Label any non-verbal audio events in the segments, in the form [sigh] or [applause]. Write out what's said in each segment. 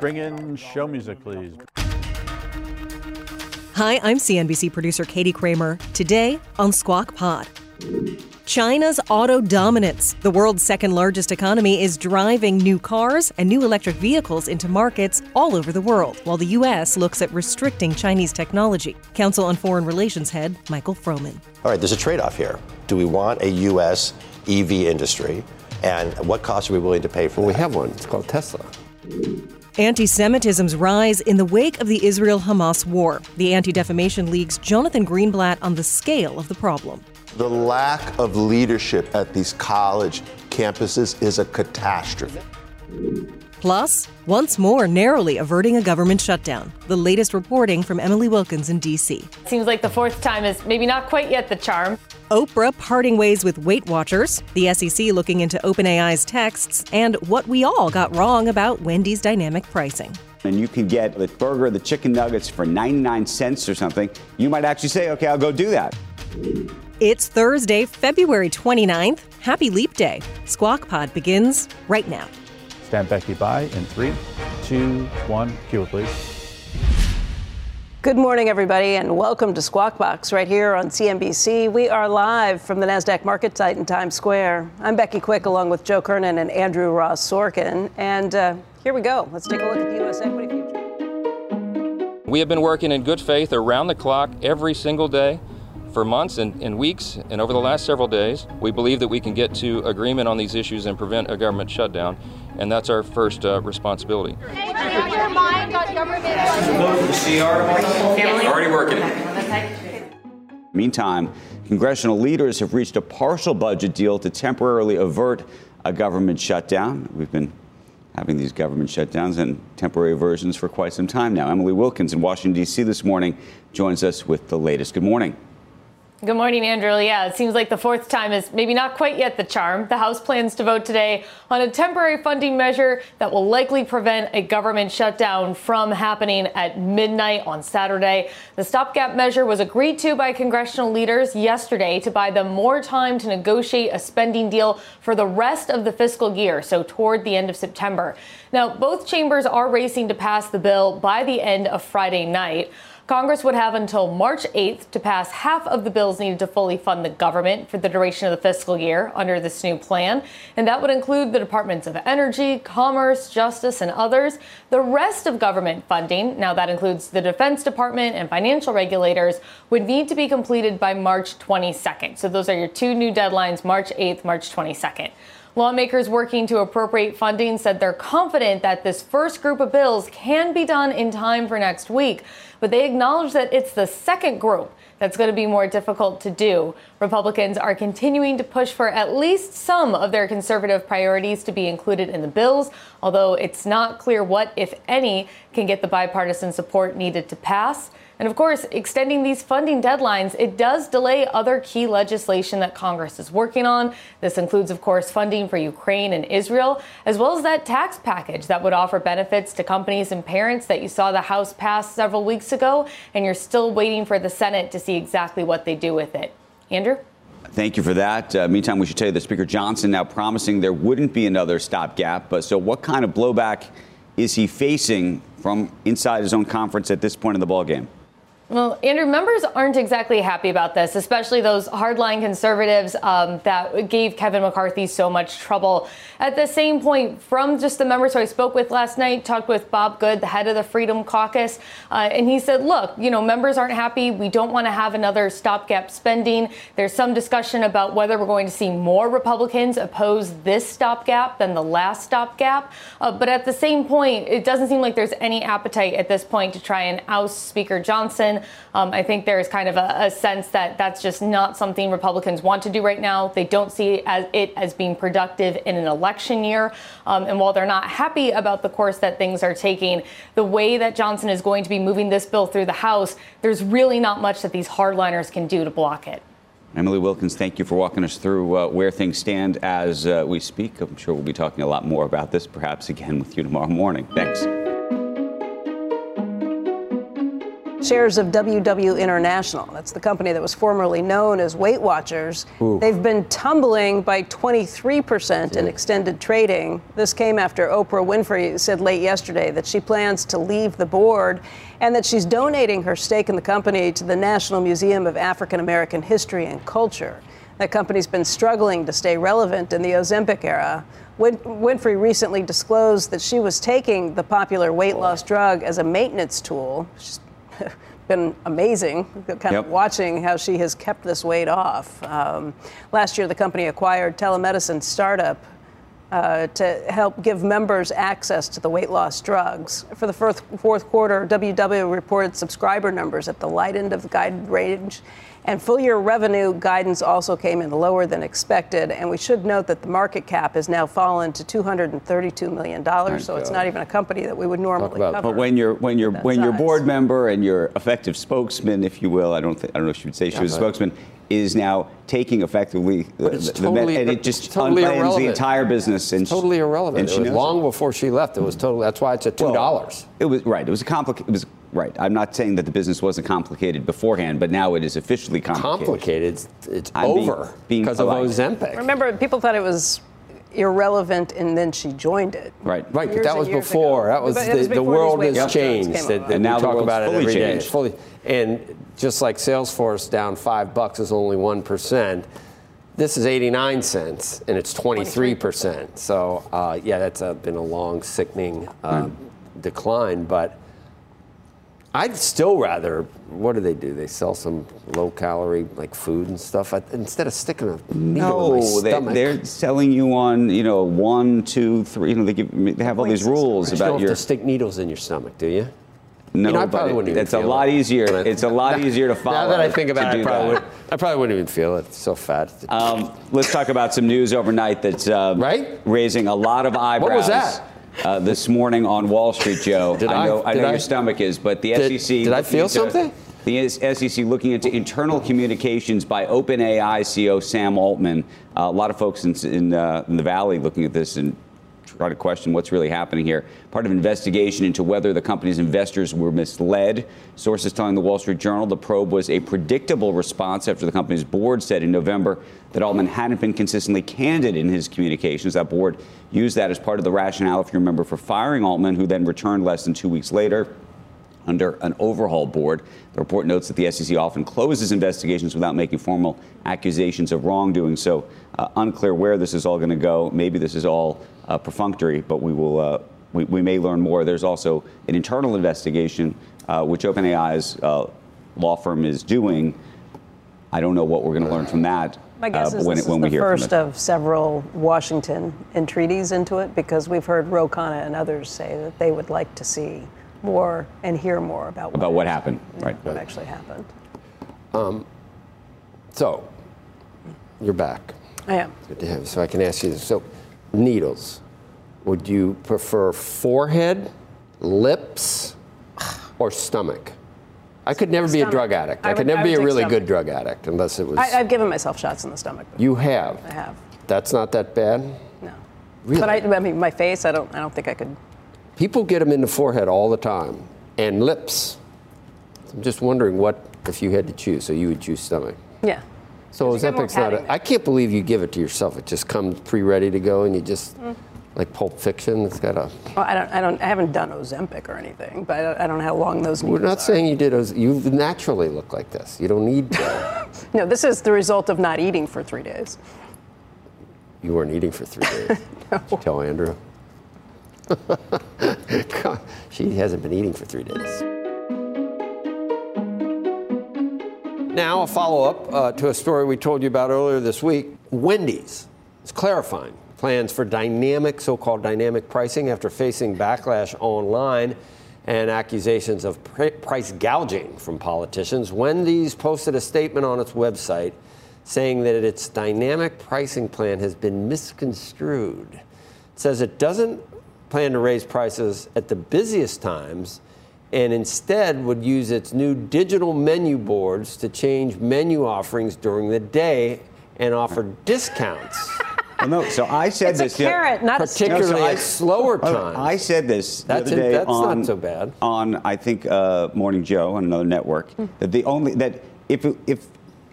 Bring in show music, please. Hi, I'm CNBC producer Katie Kramer. Today on Squawk Pod. China's auto dominance, the world's second largest economy, is driving new cars and new electric vehicles into markets all over the world, while the U.S. looks at restricting Chinese technology. Council on Foreign Relations head Michael Froman. All right, there's a trade off here. Do we want a U.S. EV industry? And what cost are we willing to pay for well, that? we have one. It's called Tesla. Anti Semitism's rise in the wake of the Israel Hamas war. The Anti Defamation League's Jonathan Greenblatt on the scale of the problem. The lack of leadership at these college campuses is a catastrophe. Plus, once more narrowly averting a government shutdown. The latest reporting from Emily Wilkins in D.C. Seems like the fourth time is maybe not quite yet the charm. Oprah parting ways with Weight Watchers, the SEC looking into OpenAI's texts, and what we all got wrong about Wendy's dynamic pricing. And you can get the burger, the chicken nuggets for 99 cents or something. You might actually say, okay, I'll go do that. It's Thursday, February 29th. Happy Leap Day. Squawk Pod begins right now. Stand Becky by in three, two, one. Cue it, please. Good morning, everybody, and welcome to Squawk Box right here on CNBC. We are live from the NASDAQ market site in Times Square. I'm Becky Quick along with Joe Kernen and Andrew Ross Sorkin. And uh, here we go. Let's take a look at the U.S. equity future. We have been working in good faith around the clock every single day for months and, and, weeks, and over the last several days, we believe that we can get to agreement on these issues and prevent a government shutdown, and that's our first uh, responsibility. your mind on government? Already working. Meantime, congressional leaders have reached a partial budget deal to temporarily avert a government shutdown. We've been having these government shutdowns and temporary versions for quite some time now. Emily Wilkins in Washington, D.C. this morning joins us with the latest. Good morning. Good morning, Andrew. Yeah, it seems like the fourth time is maybe not quite yet the charm. The House plans to vote today on a temporary funding measure that will likely prevent a government shutdown from happening at midnight on Saturday. The stopgap measure was agreed to by congressional leaders yesterday to buy them more time to negotiate a spending deal for the rest of the fiscal year, so toward the end of September. Now, both chambers are racing to pass the bill by the end of Friday night. Congress would have until March 8th to pass half of the bills needed to fully fund the government for the duration of the fiscal year under this new plan. And that would include the Departments of Energy, Commerce, Justice, and others. The rest of government funding, now that includes the Defense Department and financial regulators, would need to be completed by March 22nd. So those are your two new deadlines March 8th, March 22nd. Lawmakers working to appropriate funding said they're confident that this first group of bills can be done in time for next week, but they acknowledge that it's the second group that's going to be more difficult to do. Republicans are continuing to push for at least some of their conservative priorities to be included in the bills, although it's not clear what, if any, can get the bipartisan support needed to pass. And of course, extending these funding deadlines, it does delay other key legislation that Congress is working on. This includes, of course, funding for Ukraine and Israel, as well as that tax package that would offer benefits to companies and parents that you saw the House pass several weeks ago. And you're still waiting for the Senate to see exactly what they do with it. Andrew? Thank you for that. Uh, meantime, we should tell you that Speaker Johnson now promising there wouldn't be another stopgap. But so, what kind of blowback is he facing from inside his own conference at this point in the ballgame? Well, Andrew, members aren't exactly happy about this, especially those hardline conservatives um, that gave Kevin McCarthy so much trouble. At the same point, from just the members who I spoke with last night, talked with Bob Good, the head of the Freedom Caucus, uh, and he said, look, you know, members aren't happy. We don't want to have another stopgap spending. There's some discussion about whether we're going to see more Republicans oppose this stopgap than the last stopgap. Uh, but at the same point, it doesn't seem like there's any appetite at this point to try and oust Speaker Johnson Um, I think there's kind of a, a, sense that that's just not something Republicans want to do right now. They don't see as it as being productive in an election year. Um, and while they're not happy about the course that things are taking, the way that Johnson is going to be moving this bill through the House, there's really not much that these hardliners can do to block it. Emily Wilkins, thank you for walking us through uh, where things stand as uh, we speak. I'm sure we'll be talking a lot more about this, perhaps again with you tomorrow morning. Thanks. Shares of WW International, that's the company that was formerly known as Weight Watchers, Ooh. they've been tumbling by 23% in extended trading. This came after Oprah Winfrey said late yesterday that she plans to leave the board and that she's donating her stake in the company to the National Museum of African American History and Culture. That company's been struggling to stay relevant in the Ozempic era. Win- Winfrey recently disclosed that she was taking the popular weight loss oh. drug as a maintenance tool. She's [laughs] been amazing, kind yep. of watching how she has kept this weight off. Um, last year, the company acquired telemedicine startup uh, to help give members access to the weight loss drugs. For the first, fourth quarter, WW reported subscriber numbers at the light end of the guided range and full year revenue guidance also came in lower than expected. And we should note that the market cap has now fallen to $232 million. so it's not even a company that we would normally cover. But when you're when you're when your board member and your effective spokesman, if you will, I don't think I don't know if she would say she was a spokesman, is now taking effectively the, totally, the, and it just totally irrelevant. the entire business. And totally irrelevant. And it was long it. before she left. It was totally. That's why it's at two dollars. Well, it was right. It was a complicated. It was Right. I'm not saying that the business wasn't complicated beforehand, but now it is officially complicated. Complicated. It's, it's over because of Ozempic. Remember, people thought it was irrelevant, and then she joined it. Right, right. But that was before. Ago. That was, the, was the world has changed. That, that and now we talk about it every day. It's fully, and just like Salesforce down five bucks is only one percent. This is 89 cents, and it's 23 percent. So uh, yeah, that's a, been a long, sickening uh, mm. decline, but I'd still rather. What do they do? They sell some low calorie like food and stuff I, instead of sticking a needle no, in my stomach. They, are selling you on you know one, two, three. You know they, give, they have all these rules you about don't your. Have to stick needles in your stomach, do you? No, you know, I probably wouldn't even it's a lot easier. It's a lot easier to follow. [laughs] Now that I think about it, I probably, would, I probably wouldn't even feel it. It's so fat. Um, let's talk about some news overnight that's uh, right? raising a lot of eyebrows. What was that? Uh, this morning on Wall Street, Joe. Did I know, I, I know I, your stomach is, but the did, SEC. Did I feel something? The SEC looking into internal communications by OpenAI CEO Sam Altman. Uh, a lot of folks in, in, uh, in the Valley looking at this and try to question what's really happening here. Part of investigation into whether the company's investors were misled. Sources telling the Wall Street Journal the probe was a predictable response after the company's board said in November that Altman hadn't been consistently candid in his communications. That board used that as part of the rationale, if you remember, for firing Altman, who then returned less than two weeks later under an overhaul board. The report notes that the SEC often closes investigations without making formal accusations of wrongdoing. So, uh, unclear where this is all going to go. Maybe this is all uh, perfunctory, but we will. Uh, we, we, may learn more. There's also an internal investigation, uh, which OpenAI's uh, law firm is doing. I don't know what we're going to learn from that. My guess uh, is when, this when is the first of several Washington entreaties into it, because we've heard Ro Khanna and others say that they would like to see more and hear more about what about what happened, right? What actually happened. Um, so, you're back. I am. Good to have you. So I can ask you this. So, needles. Would you prefer forehead, lips, or stomach? I could never stomach. be a drug addict. I, I would, could never be a really stomach. good drug addict unless it was. I, have given myself shots in the stomach. You have. I have. That's not that bad. No. Really? But I, I mean, my face. I don't. I don't think I could. People get them in the forehead all the time, and lips. I'm just wondering what if you had to choose. So you would choose stomach. Yeah. So Ozempic's not. A, I can't believe you give it to yourself. It just comes pre-ready to go, and you just. Mm like Pulp Fiction. It's got a. Well, I don't, I don't, I haven't done Ozempic or anything, but I don't, I don't know how long those. We're not are. saying you did. Oz- you naturally look like this. You don't need. To. [laughs] no, this is the result of not eating for three days. You weren't eating for three days. no. [laughs] Did you tell Andrew? [laughs] she hasn't been eating for three days. Now, a follow up uh, to a story we told you about earlier this week. Wendy's is clarifying plans for dynamic, so called dynamic pricing after facing backlash online and accusations of price gouging from politicians. Wendy's posted a statement on its website saying that its dynamic pricing plan has been misconstrued. It says it doesn't plan to raise prices at the busiest times and instead would use its new digital menu boards to change menu offerings during the day and offer discounts. [laughs] Well, no, so I said it's this. A carrot, not particularly a stick. at slower times. I said this the that's other day that's on, not so bad. on I think uh, Morning Joe on another network Hmm. that the only that if if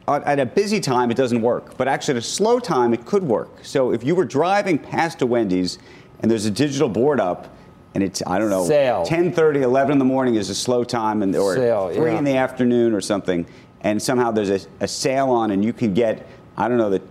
at a busy time it doesn't work, but actually at a slow time it could work. So if you were driving past a Wendy's and there's a digital board up and it's I don't know Sale. 10:30, 11 in the morning is a slow time, and or Sale, three yeah. in the afternoon or something, and somehow there's a, a sale on, and you can get I don't know the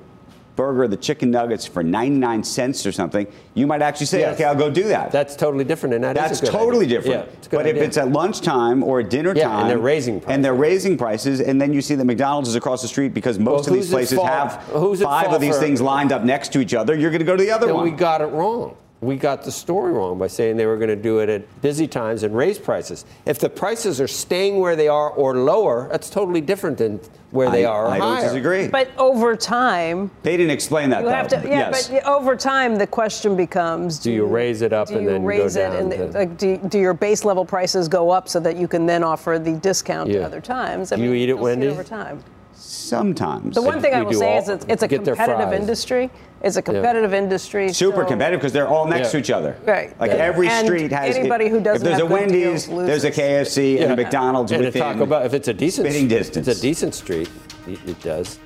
burger, the chicken nuggets for 99 cents or something. You might actually say, Yes. okay, I'll go do that. That's totally different, and that is That's totally idea. different. Yeah, it's a good but idea. if it's at lunchtime or at dinner Yeah, time, and they're raising prices. and they're raising prices, and then you see that McDonald's is across the street because most Well, of these places have who's five of these things lined up next to each other. You're going to go to the other then one. we got it wrong. We got the story wrong by saying they were going to do it at busy times and raise prices. If the prices are staying where they are or lower, that's totally different than where they are or I don't disagree. But over time, they didn't explain that you though. have to. Yeah, yes. but over time, the question becomes: Do you raise it up and you then go raise it, down and to- like, do, do your base level prices go up so that you can then offer the discount Yeah. at other times? I Do you eat at you'll it Wendy's? over time. Sometimes. The one thing I will say all- is it's, it's a competitive industry. It's a competitive industry. Super so- competitive because they're all next Yeah. to each other. Right. Like Yeah. every And street has. anybody who doesn't If there's have a Wendy's, deals there's a loses. KFC and a McDonald's and to within. talk about if it's a decent spitting distance. It's a decent street. It, it does.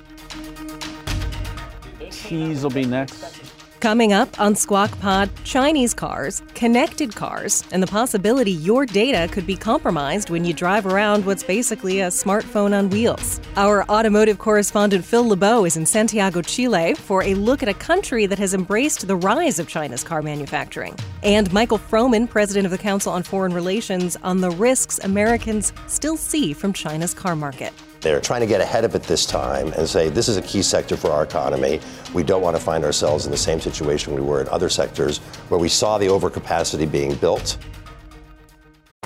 Cheese will be next. Coming up on Squawk Pod, Chinese cars, connected cars, and the possibility your data could be compromised when you drive around what's basically a smartphone on wheels. Our automotive correspondent Phil LeBeau is in Santiago, Chile for a look at a country that has embraced the rise of China's car manufacturing. And Michael Froman, president of the Council on Foreign Relations, on the risks Americans still see from China's car market. They're trying to get ahead of it this time and say this is a key sector for our economy. We don't want to find ourselves in the same situation we were in other sectors where we saw the overcapacity being built.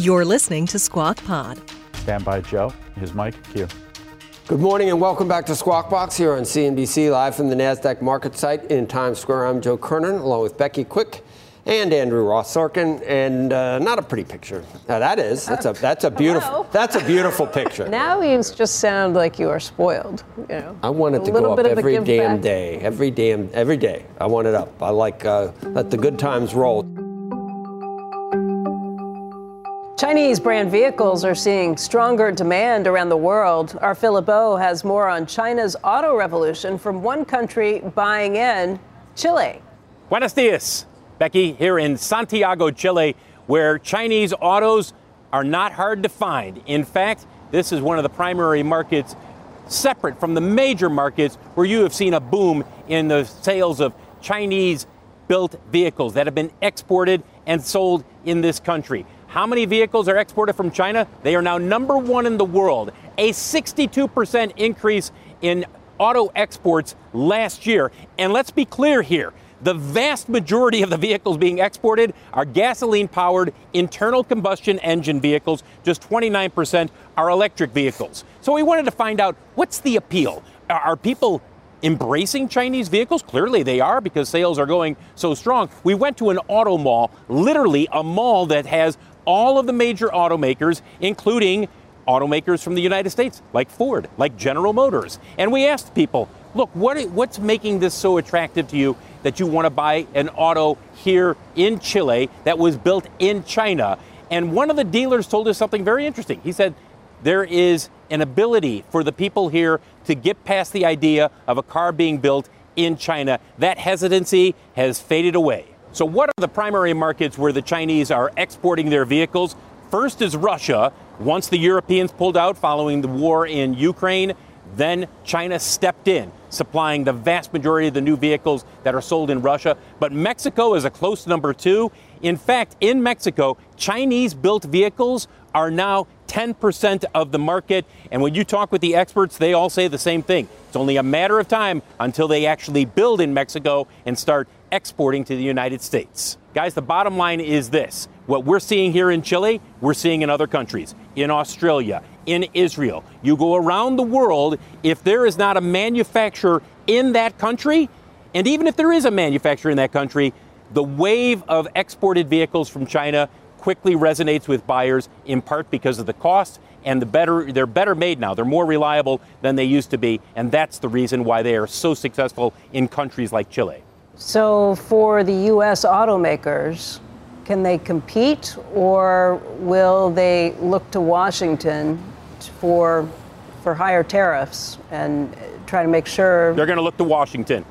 You're listening to Squawk Pod. Stand by Joe. Here's Mike. Cue. Good morning and welcome back to Squawk Box here on CNBC, live from the NASDAQ market site in Times Square. I'm Joe Kernen, along with Becky Quick and Andrew Ross Sorkin, and uh, not a pretty picture. Now that is. That's a that's a beautiful Hello. that's a beautiful picture. [laughs] Now you just sound like you are spoiled. You know, I want it A to go up bit of a every damn back. day, every damn every day. I want it up. I like uh, let the good times roll. Chinese brand vehicles are seeing stronger demand around the world. Our Philip has more on China's auto revolution from one country buying in Chile. Buenos dias, Becky, here in Santiago, Chile, where Chinese autos are not hard to find. In fact, this is one of the primary markets separate from the major markets where you have seen a boom in the sales of Chinese built vehicles that have been exported and sold in this country. How many vehicles are exported from China? They are now number one in the world, a 62% increase in auto exports last year. And let's be clear here the vast majority of the vehicles being exported are gasoline powered internal combustion engine vehicles, just 29% are electric vehicles. So we wanted to find out what's the appeal? Are are people embracing Chinese vehicles? Clearly they are because sales are going so strong. We went to an auto mall, literally a mall that has all of the major automakers, including automakers from the United States, like Ford, like General Motors. And we asked people, look, what, what's making this so attractive to you that you want to buy an auto here in Chile that was built in China? And one of the dealers told us something very interesting. He said, there is an ability for the people here to get past the idea of a car being built in China. That hesitancy has faded away. So, what are the primary markets where the Chinese are exporting their vehicles? First is Russia. Once the Europeans pulled out following the war in Ukraine, then China stepped in, supplying the vast majority of the new vehicles that are sold in Russia. But Mexico is a close number two. In fact, in Mexico, Chinese built vehicles are now 10% of the market. And when you talk with the experts, they all say the same thing. It's only a matter of time until they actually build in Mexico and start exporting to the United States. Guys, the bottom line is this what we're seeing here in Chile, we're seeing in other countries, in Australia, in Israel. You go around the world, if there is not a manufacturer in that country, and even if there is a manufacturer in that country, the wave of exported vehicles from China quickly resonates with buyers in part because of the cost and the better they're better made now. They're more reliable than they used to be, and that's the reason why they are so successful in countries like Chile. So for the US automakers, can they compete or will they look to Washington for for higher tariffs and try to make sure They're going to look to Washington.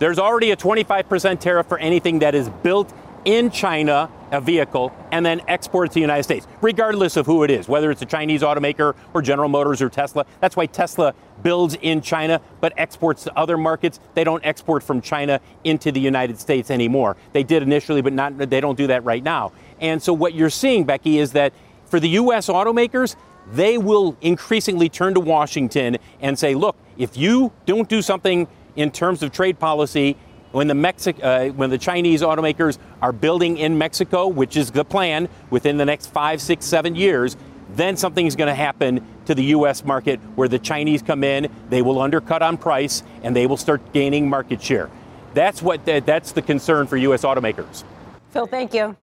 There's already a 25% tariff for anything that is built in China a vehicle and then exported to the United States, regardless of who it is, whether it's a Chinese automaker or General Motors or Tesla. That's why Tesla builds in China but exports to other markets. They don't export from China into the United States anymore. They did initially, but not they don't do that right now. And so what you're seeing, Becky, is that for the US automakers, they will increasingly turn to Washington and say, look, if you don't do something in terms of trade policy when the, Mexic- uh, when the Chinese automakers are building in Mexico, which is the plan within the next five, six, seven years, then something is going to happen to the U.S. market where the Chinese come in, they will undercut on price, and they will start gaining market share. That's what the, that's the concern for U.S. automakers. Phil, thank you.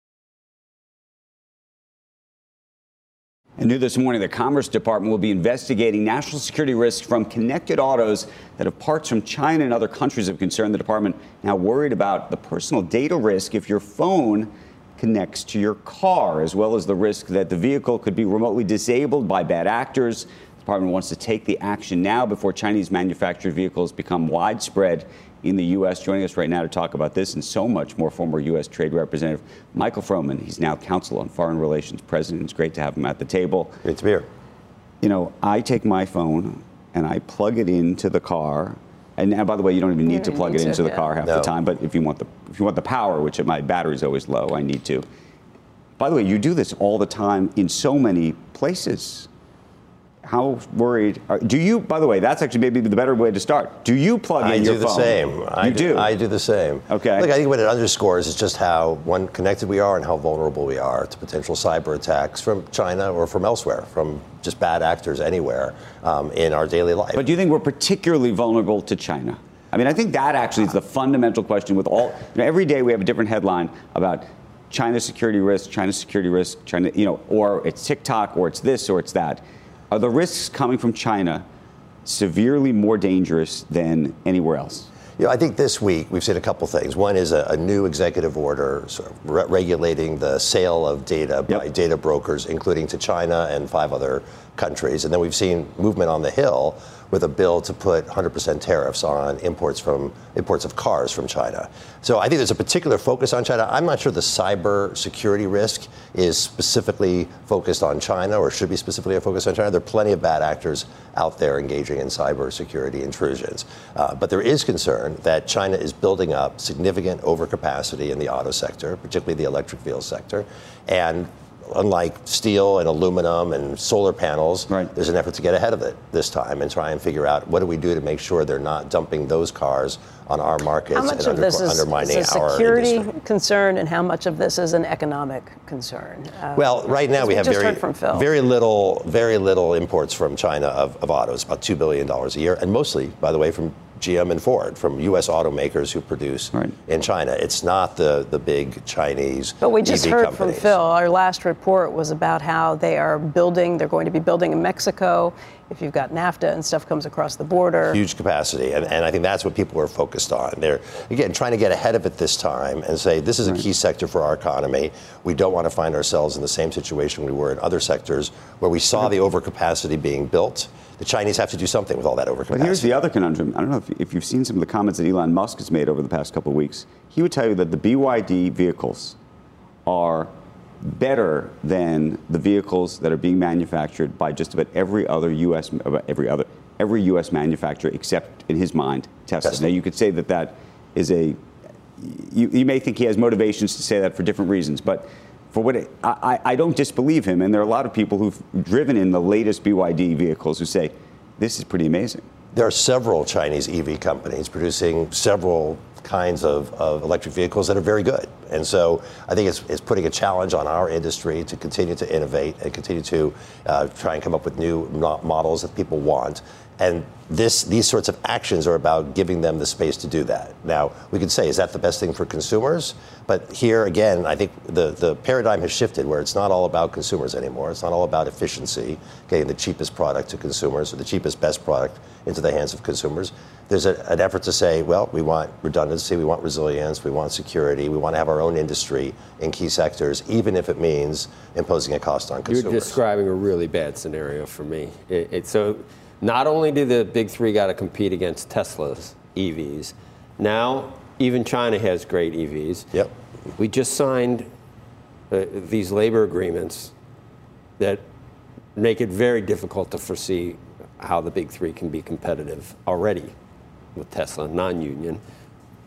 And new this morning, the Commerce Department will be investigating national security risks from connected autos that have parts from China and other countries of concern. The department now worried about the personal data risk if your phone connects to your car, as well as the risk that the vehicle could be remotely disabled by bad actors. The department wants to take the action now before Chinese manufactured vehicles become widespread in the U.S. Joining us right now to talk about this and so much more, former U.S. Trade Representative Michael Froman. He's now Council on Foreign Relations President. It's great to have him at the table. Great to be here. You know, I take my phone and I plug it into the car. And, and by the way, you don't even need to plug it into the car half no. the time. But if you want the if you want the power, which my battery's always low, I need to. By the way, you do this all the time in so many places how worried are, do you? By the way, that's actually maybe the better way to start. Do you plug I in your phone? I do the same. I do, do. I do the same. Okay. Look, I think what it underscores is just how one connected we are and how vulnerable we are to potential cyber attacks from China or from elsewhere, from just bad actors anywhere um, in our daily life. But do you think we're particularly vulnerable to China? I mean, I think that actually is the fundamental question. With all, you know, every day we have a different headline about China security risk, China security risk, China, you know, or it's TikTok, or it's this, or it's that. Are the risks coming from China severely more dangerous than anywhere else? You know, I think this week we've seen a couple things. One is a, a new executive order sort of re- regulating the sale of data yep. by data brokers, including to China and five other countries. And then we've seen movement on the Hill with a bill to put 100% tariffs on imports from imports of cars from China. So I think there's a particular focus on China. I'm not sure the cyber security risk is specifically focused on China or should be specifically focused on China. There are plenty of bad actors out there engaging in cyber security intrusions. Uh, but there is concern that China is building up significant overcapacity in the auto sector, particularly the electric vehicle sector. And unlike steel and aluminum and solar panels, right. there's an effort to get ahead of it this time and try and figure out what do we do to make sure they're not dumping those cars on our markets how much and of under, this is, undermining is a security industry. concern and how much of this is an economic concern? Uh, well, right now we, we have very, very little, very little imports from China of, of autos, about two billion dollars a year, and mostly, by the way, from GM and Ford, from U.S. automakers who produce right. in China. It's not the, the big Chinese. But we just EV heard companies. from Phil. Our last report was about how they are building, they're going to be building in Mexico. If you've got NAFTA and stuff comes across the border. Huge capacity. And, and I think that's what people are focused on. They're, again, trying to get ahead of it this time and say this is a key sector for our economy. We don't want to find ourselves in the same situation we were in other sectors where we saw the overcapacity being built the Chinese have to do something with all that overcapacity. But here's the other conundrum. I don't know if, if you've seen some of the comments that Elon Musk has made over the past couple of weeks. He would tell you that the BYD vehicles are better than the vehicles that are being manufactured by just about every other U.S. every other every U.S. manufacturer except, in his mind, Tesla. Tesla. Now you could say that that is a you, you may think he has motivations to say that for different reasons, but for what it, I, I don't disbelieve him. And there are a lot of people who've driven in the latest BYD vehicles who say this is pretty amazing. There are several Chinese EV companies producing several kinds of, of electric vehicles that are very good. And so I think it's, it's putting a challenge on our industry to continue to innovate and continue to uh, try and come up with new models that people want. And this, these sorts of actions are about giving them the space to do that. Now, we could say, is that the best thing for consumers? But here again, I think the, the paradigm has shifted where it's not all about consumers anymore. It's not all about efficiency, getting the cheapest product to consumers or the cheapest, best product into the hands of consumers. There's a, an effort to say, well, we want redundancy, we want resilience, we want security, we want to have our own industry in key sectors, even if it means imposing a cost on consumers. You're describing a really bad scenario for me. It, it, so not only do the big three got to compete against Tesla's EVs, now even China has great EVs. Yep. We just signed uh, these labor agreements that make it very difficult to foresee how the big three can be competitive already with Tesla, non-union.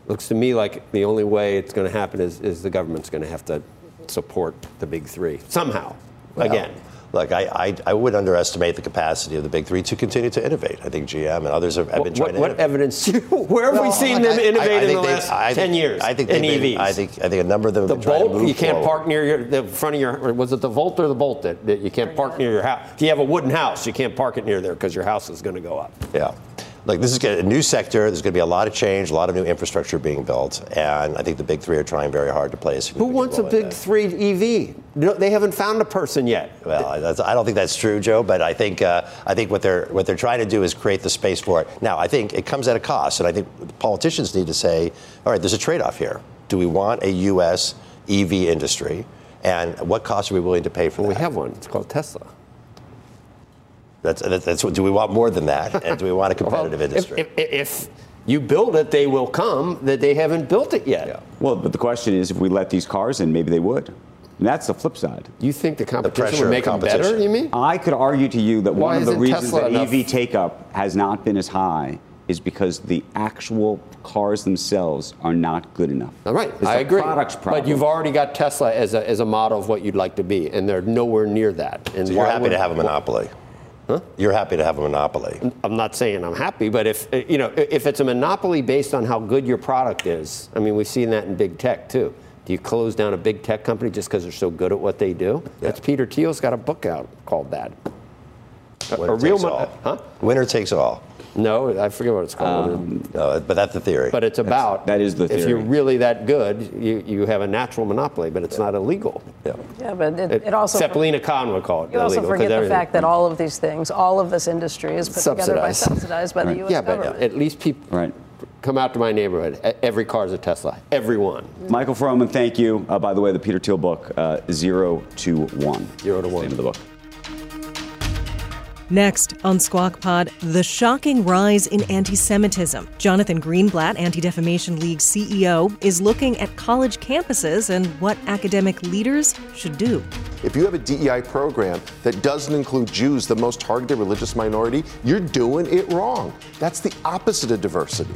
Looks to me like the only way it's going to happen is, is the government's going to have to support the big three somehow. Well, again look, I, I, I, would underestimate the capacity of the big three to continue to innovate. I think GM and others have, have been trying what, to What evidence? [laughs] where have well, we seen them innovate in the last I, 10 years I think in EVs? Been, I think I think a number of them the Volt, you can't forward. park near your, the front of your, was it the Volt or the Bolt that, that you can't park near your house? If you have a wooden house, you can't park it near there because your house is going to go up. Yeah like this is a new sector. There's going to be a lot of change, a lot of new infrastructure being built, and I think the big three are trying very hard to play a Who wants a big three EV? No, they haven't found a person yet. Well, I don't think that's true, Joe. But I think uh, I think what they're what they're trying to do is create the space for it. Now, I think it comes at a cost, and I think politicians need to say, all right, there's a trade-off here. Do we want a U.S. EV industry, and what cost are we willing to pay for well, that? We have one. It's called Tesla. That's, that's, what, do we want more than that? And do we want a [laughs] competitive well, industry? If, if, if, you build it, they will come. That they haven't built it yet. Yeah. Well, but the question is, if we let these cars in, maybe they would. And that's the flip side. You think the competition the would make them better? You mean? I could argue to you that Why one of the reasons Tesla that enough? EV take up has not been as high is because the actual cars themselves are not good enough. All right, it's I agree. Products problem. But you've already got Tesla as a, as a model of what you'd like to be, and they're nowhere near that. And so you're happy to have a monopoly. Huh? You're happy to have a monopoly. I'm not saying I'm happy, but if you know if it's a monopoly based on how good your product is, I mean we've seen that in big tech too. Do you close down a big tech company just because they're so good at what they do? Yeah. That's Peter Thiel's got a book out called that. Winner a, real takes all. Huh? Winner takes all. No, I forget what it's called. Um, no, but that's the theory. But it's about that's, that is the theory. If you're really that good, you, you have a natural monopoly, but it's yeah. not illegal. Yeah. Yeah, but it, it, it also. Sepalina Khan would call it. You illegal, also forget the fact that all of these things, all of this industry is put subsidized. together by subsidized by right. the U.S. Yeah, government. but at least people. Right come out to my neighborhood. Every car is a Tesla. Everyone. Michael Froman, thank you. Uh, by the way, the Peter Thiel book, uh, Zero to One. Zero to One. Name of the book. Next on Squawk Pod, the shocking rise in anti Semitism. Jonathan Greenblatt, Anti Defamation League CEO, is looking at college campuses and what academic leaders should do. If you have a DEI program that doesn't include Jews, the most targeted religious minority, you're doing it wrong. That's the opposite of diversity.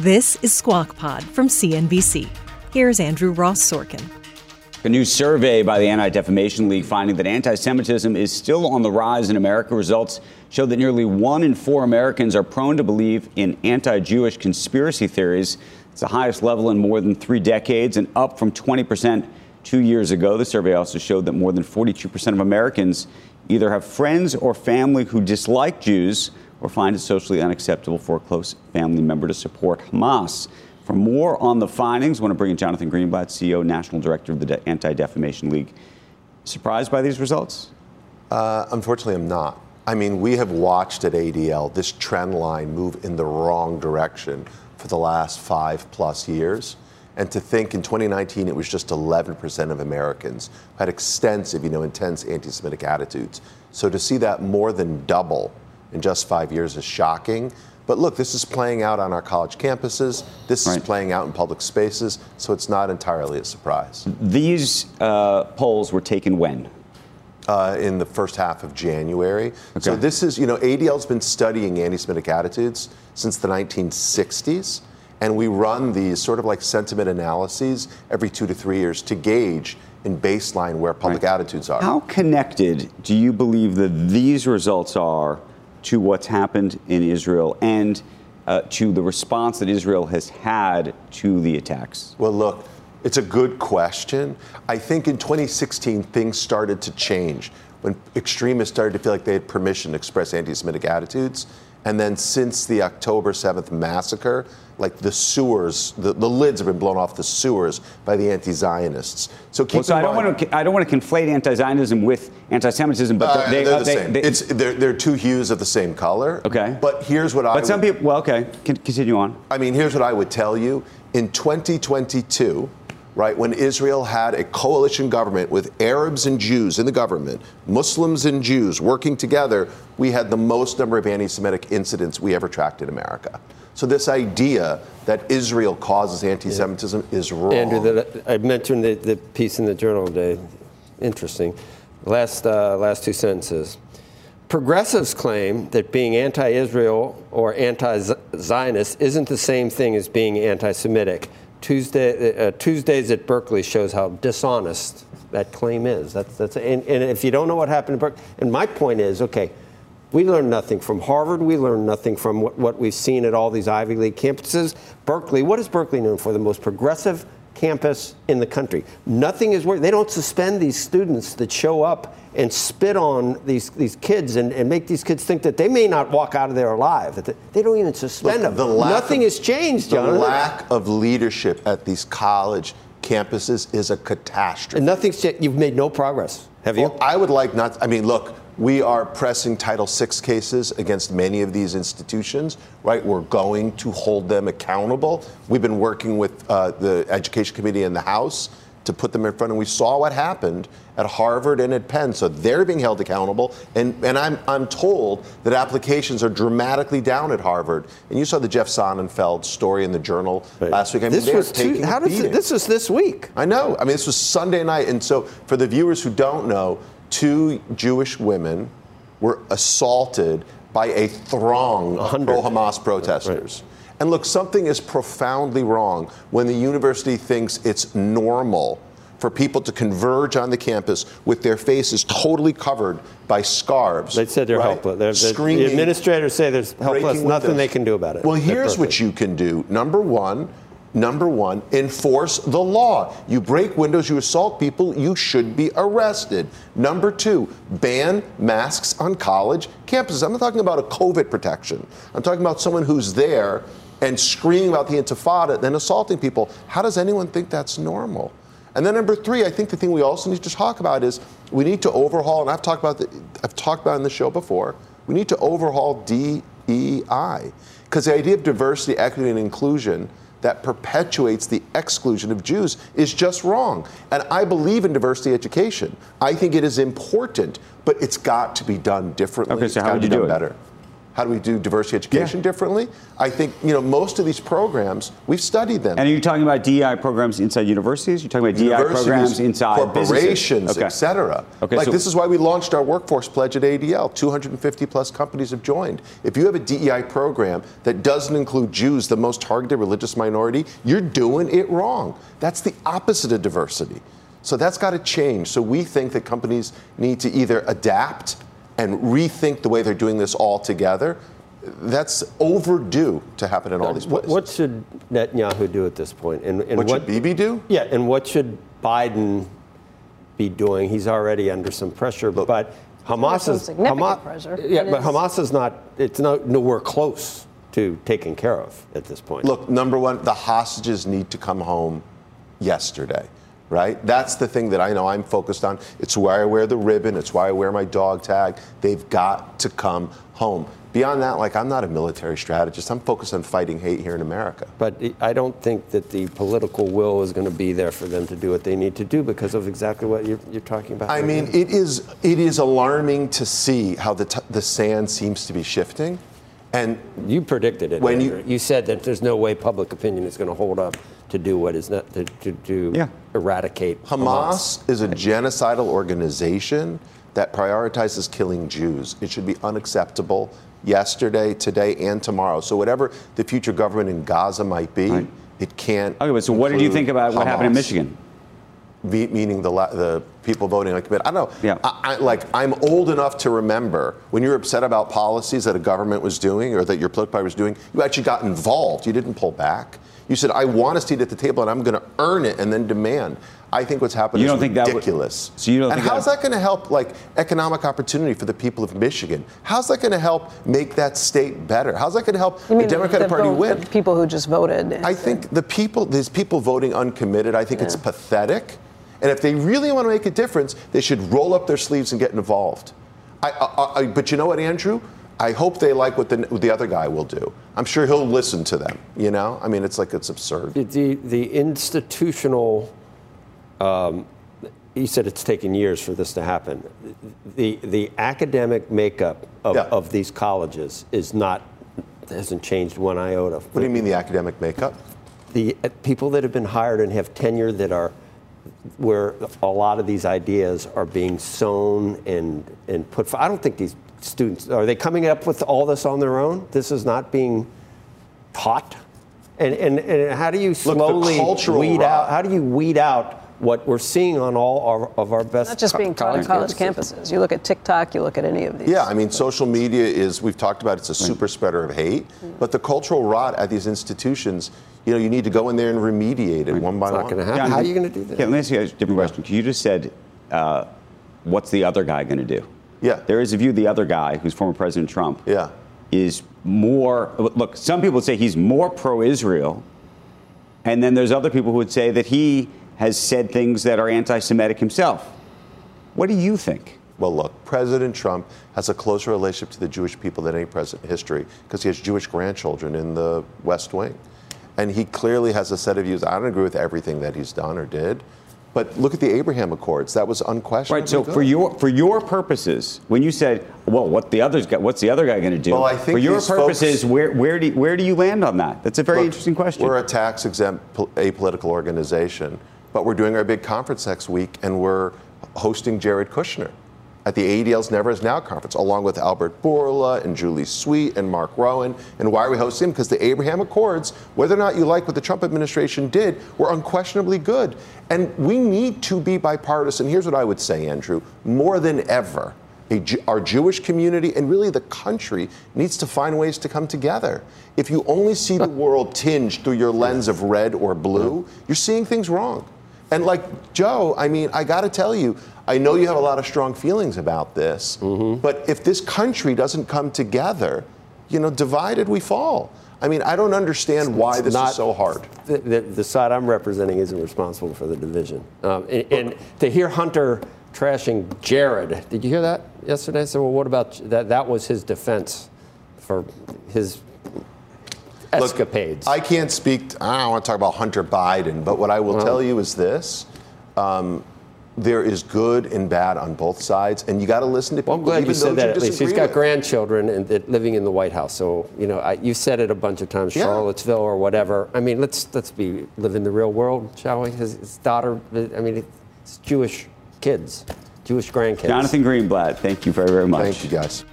This is Squawk Pod from CNBC. Here's Andrew Ross Sorkin. A new survey by the Anti Defamation League finding that anti Semitism is still on the rise in America. Results show that nearly one in four Americans are prone to believe in anti Jewish conspiracy theories. It's the highest level in more than three decades and up from 20% two years ago. The survey also showed that more than 42% of Americans either have friends or family who dislike Jews or find it socially unacceptable for a close family member to support Hamas. For more on the findings, I want to bring in Jonathan Greenblatt, CEO, National Director of the Anti Defamation League. Surprised by these results? Uh, unfortunately, I'm not. I mean, we have watched at ADL this trend line move in the wrong direction for the last five plus years. And to think in 2019 it was just 11% of Americans who had extensive, you know, intense anti Semitic attitudes. So to see that more than double in just five years is shocking. But look, this is playing out on our college campuses. This right. is playing out in public spaces, so it's not entirely a surprise. These uh, polls were taken when? Uh, in the first half of January. Okay. So this is, you know, ADL's been studying anti-Semitic attitudes since the 1960s, and we run these sort of like sentiment analyses every two to three years to gauge in baseline where public right. attitudes are. How connected do you believe that these results are to what's happened in Israel and uh, to the response that Israel has had to the attacks? Well, look, it's a good question. I think in 2016, things started to change when extremists started to feel like they had permission to express anti Semitic attitudes. And then since the October 7th massacre, like the sewers, the, the lids have been blown off the sewers by the anti-Zionists. So keep well, so I don't want to I don't want to conflate anti-Zionism with anti-Semitism, but uh, they, are the they, same. They, it's they're, they're two hues of the same color. Okay. But here's what I. But some people. Well, okay. Continue on. I mean, here's what I would tell you. In 2022, right, when Israel had a coalition government with Arabs and Jews in the government, Muslims and Jews working together, we had the most number of anti Semitic incidents we ever tracked in America. So this idea that Israel causes anti-Semitism yeah. is wrong. Andrew, that I mentioned the, the, piece in the journal today. Interesting. Last uh, last two sentences. Progressives claim that being anti-Israel or anti-Zionist isn't the same thing as being anti-Semitic. Tuesday, uh, Tuesdays at Berkeley shows how dishonest that claim is. That's, that's, and, and if you don't know what happened in Berkeley, and my point is, okay, we learned nothing from Harvard. We learned nothing from what, what, we've seen at all these Ivy League campuses. Berkeley, what is Berkeley known for? The most progressive campus in the country. Nothing is working. They don't suspend these students that show up and spit on these, these kids and, and make these kids think that they may not walk out of there alive. That they don't even suspend Look, them. The Nothing of, has changed, Jonathan. The lack of leadership at these college campuses is a catastrophe. And nothing's changed. You've made no progress, have you? Well, I would like not. I mean, look, we are pressing Title VI cases against many of these institutions, right? We're going to hold them accountable. We've been working with uh, the Education Committee in the House to put them in front, and we saw what happened at Harvard and at Penn. So they're being held accountable. And, and I'm, I'm told that applications are dramatically down at Harvard. And you saw the Jeff Sonnenfeld story in the Journal right. last week. I mean, this was two, how does it, this was this week? I know. I mean, this was Sunday night. And so for the viewers who don't know, two Jewish women were assaulted by a throng of pro Hamas protesters. Right. And look, something is profoundly wrong when the university thinks it's normal for people to converge on the campus with their faces totally covered by scarves. They said they're right? helpless. They're, they're, the administrators say there's helpless, nothing they can do about it. Well, here's what you can do. Number one, Number one, enforce the law. You break windows, you assault people, you should be arrested. Number two, ban masks on college campuses. I'm not talking about a COVID protection. I'm talking about someone who's there and screaming about the intifada, then assaulting people. How does anyone think that's normal? And then number three, I think the thing we also need to talk about is we need to overhaul, and I've talked about the, I've talked about in the show before, we need to overhaul DEI. Because the idea of diversity, equity, and inclusion that perpetuates the exclusion of Jews is just wrong. And I believe in diversity education. I think it is important, but it's got to be done differently. Okay, so how would you do it? Better. How do we do diversity education yeah. differently? I think you know most of these programs we've studied them. And are you talking about DEI programs inside universities? You're talking about DEI programs inside corporations, okay. et cetera. Okay, like so this is why we launched our workforce pledge at ADL. 250 plus companies have joined. If you have a DEI program that doesn't include Jews, the most targeted religious minority, you're doing it wrong. That's the opposite of diversity. So that's got to change. So we think that companies need to either adapt and rethink the way they're doing this all together. That's overdue to happen in all these places. What should Netanyahu do at this point? And, and what, what should Bibi do? Yeah, and what should Biden be doing? He's already under some pressure, Look, but Hamas is Hamas, pressure. Yeah, but Hamas is not. It's not nowhere close to taken care of at this point. Look, number one, the hostages need to come home yesterday right? That's the thing that I know I'm focused on. It's why I wear the ribbon, it's why I wear my dog tag. They've got to come home. Beyond that, like, I'm not a military strategist. I'm focused on fighting hate here in America. But I don't think that the political will is going to be there for them to do what they need to do because of exactly what you're, you're talking about. I mean, it is, it is alarming to see how the, t- the sand seems to be shifting. And you predicted it. When you, you said that there's no way public opinion is going to hold up to do what is not to, to, to yeah. eradicate Hamas, Hamas is a genocidal organization that prioritizes killing Jews. It should be unacceptable yesterday, today, and tomorrow. So whatever the future government in Gaza might be, right. it can't. Okay, but so what did you think about Hamas. what happened in Michigan? meaning the the people voting like I don't know. Yeah. I, I, like I'm old enough to remember when you were upset about policies that a government was doing or that your political party was doing, you actually got involved. You didn't pull back. You said, I want a seat at the table and I'm going to earn it and then demand. I think what's happening you don't is think ridiculous. That would, so you don't and how's that, that going to help like economic opportunity for the people of Michigan? How's that going to help make that state better? How's that going to help the Democratic the Party vote, win? people who just voted. I think the people, these people voting uncommitted. I think yeah. it's pathetic. And if they really want to make a difference, they should roll up their sleeves and get involved. I, I, I, but you know what, Andrew? I hope they like what the, what the other guy will do. I'm sure he'll listen to them. You know, I mean, it's like it's absurd. The the institutional. Um, you said it's taken years for this to happen. The the academic makeup of, yeah. of these colleges is not hasn't changed one iota. What do you mean the academic makeup? The uh, people that have been hired and have tenure that are where a lot of these ideas are being sown and and put. I don't think these students are they coming up with all this on their own? This is not being taught. And and, and how do you slowly Look, weed out? How do you weed out what we're seeing on all our, of our best not just being taught on college campuses. campuses. You look at TikTok, you look at any of these. Yeah, I mean, social media is we've talked about it's a super spreader of hate, mm-hmm. but the cultural rot at these institutions. You know, you need to go in there and remediate it right. one by it's one. Not gonna happen. Yeah, How are you going to do that? Yeah, let me ask you a different question. You just said, uh, "What's the other guy going to do?" Yeah. There is a view the other guy, who's former President Trump, yeah. is more. Look, some people would say he's more pro-Israel, and then there's other people who would say that he has said things that are anti-Semitic himself. What do you think? Well, look, President Trump has a closer relationship to the Jewish people than any president in history because he has Jewish grandchildren in the West Wing. And he clearly has a set of views. I don't agree with everything that he's done or did, but look at the Abraham Accords. That was unquestionably right. So good. for your for your purposes, when you said, "Well, what the others got, what's the other guy going to do?" Well, I think for your purposes, folks, where where do where do you land on that? That's a very look, interesting question. We're a tax exempt apolitical organization, but we're doing our big conference next week, and we're hosting Jared Kushner at the ADL's Never Is Now conference, along with Albert Bourla and Julie Sweet and Mark Rowan. And why are we hosting them? Because the Abraham Accords, whether or not you like what the Trump administration did, were unquestionably good. And we need to be bipartisan. Here's what I would say, Andrew more than ever. our Jewish community and really the country needs to find ways to come together. If you only see the world [laughs] tinged through your lens of red or blue, you're seeing things wrong. And like Joe, I mean, I got to tell you, I know you have a lot of strong feelings about this, mm-hmm. but if this country doesn't come together, you know, divided we fall. I mean, I don't understand why this not, is so hard. The, the, the, side I'm representing isn't responsible for the division. Um, and, and, to hear Hunter trashing Jared, did you hear that yesterday? I said, well, what about that? That was his defense for his escapades. Look, I can't speak, to, I don't want to talk about Hunter Biden, but what I will well, tell you is this. Um, there is good and bad on both sides, and you got to listen to people. Well, I'm glad you said that. At least he's got with. grandchildren and, and living in the White House, so you know I, you said it a bunch of times, Yeah. Charlottesville or whatever. I mean, let's let's be live in the real world, shall we? His, his daughter, I mean, it's Jewish kids, Jewish grandkids. Jonathan Greenblatt, thank you very, very much. Thank you, guys.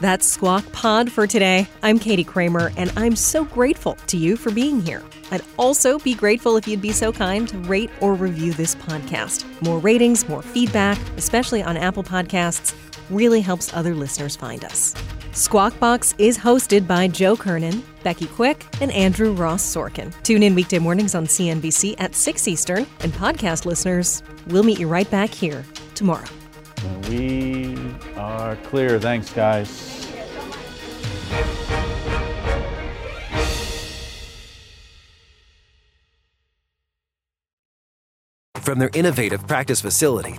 That's Squawk Pod for today. I'm Katie Kramer, and I'm so grateful to you for being here. I'd also be grateful if you'd be so kind to rate or review this podcast. More ratings, more feedback, especially on Apple Podcasts, really helps other listeners find us. Squawk Box is hosted by Joe Kernen, Becky Quick, and Andrew Ross Sorkin. Tune in weekday mornings on CNBC at 6 Eastern, and podcast listeners, we'll meet you right back here tomorrow. We are clear. Thanks, guys. From their innovative practice facility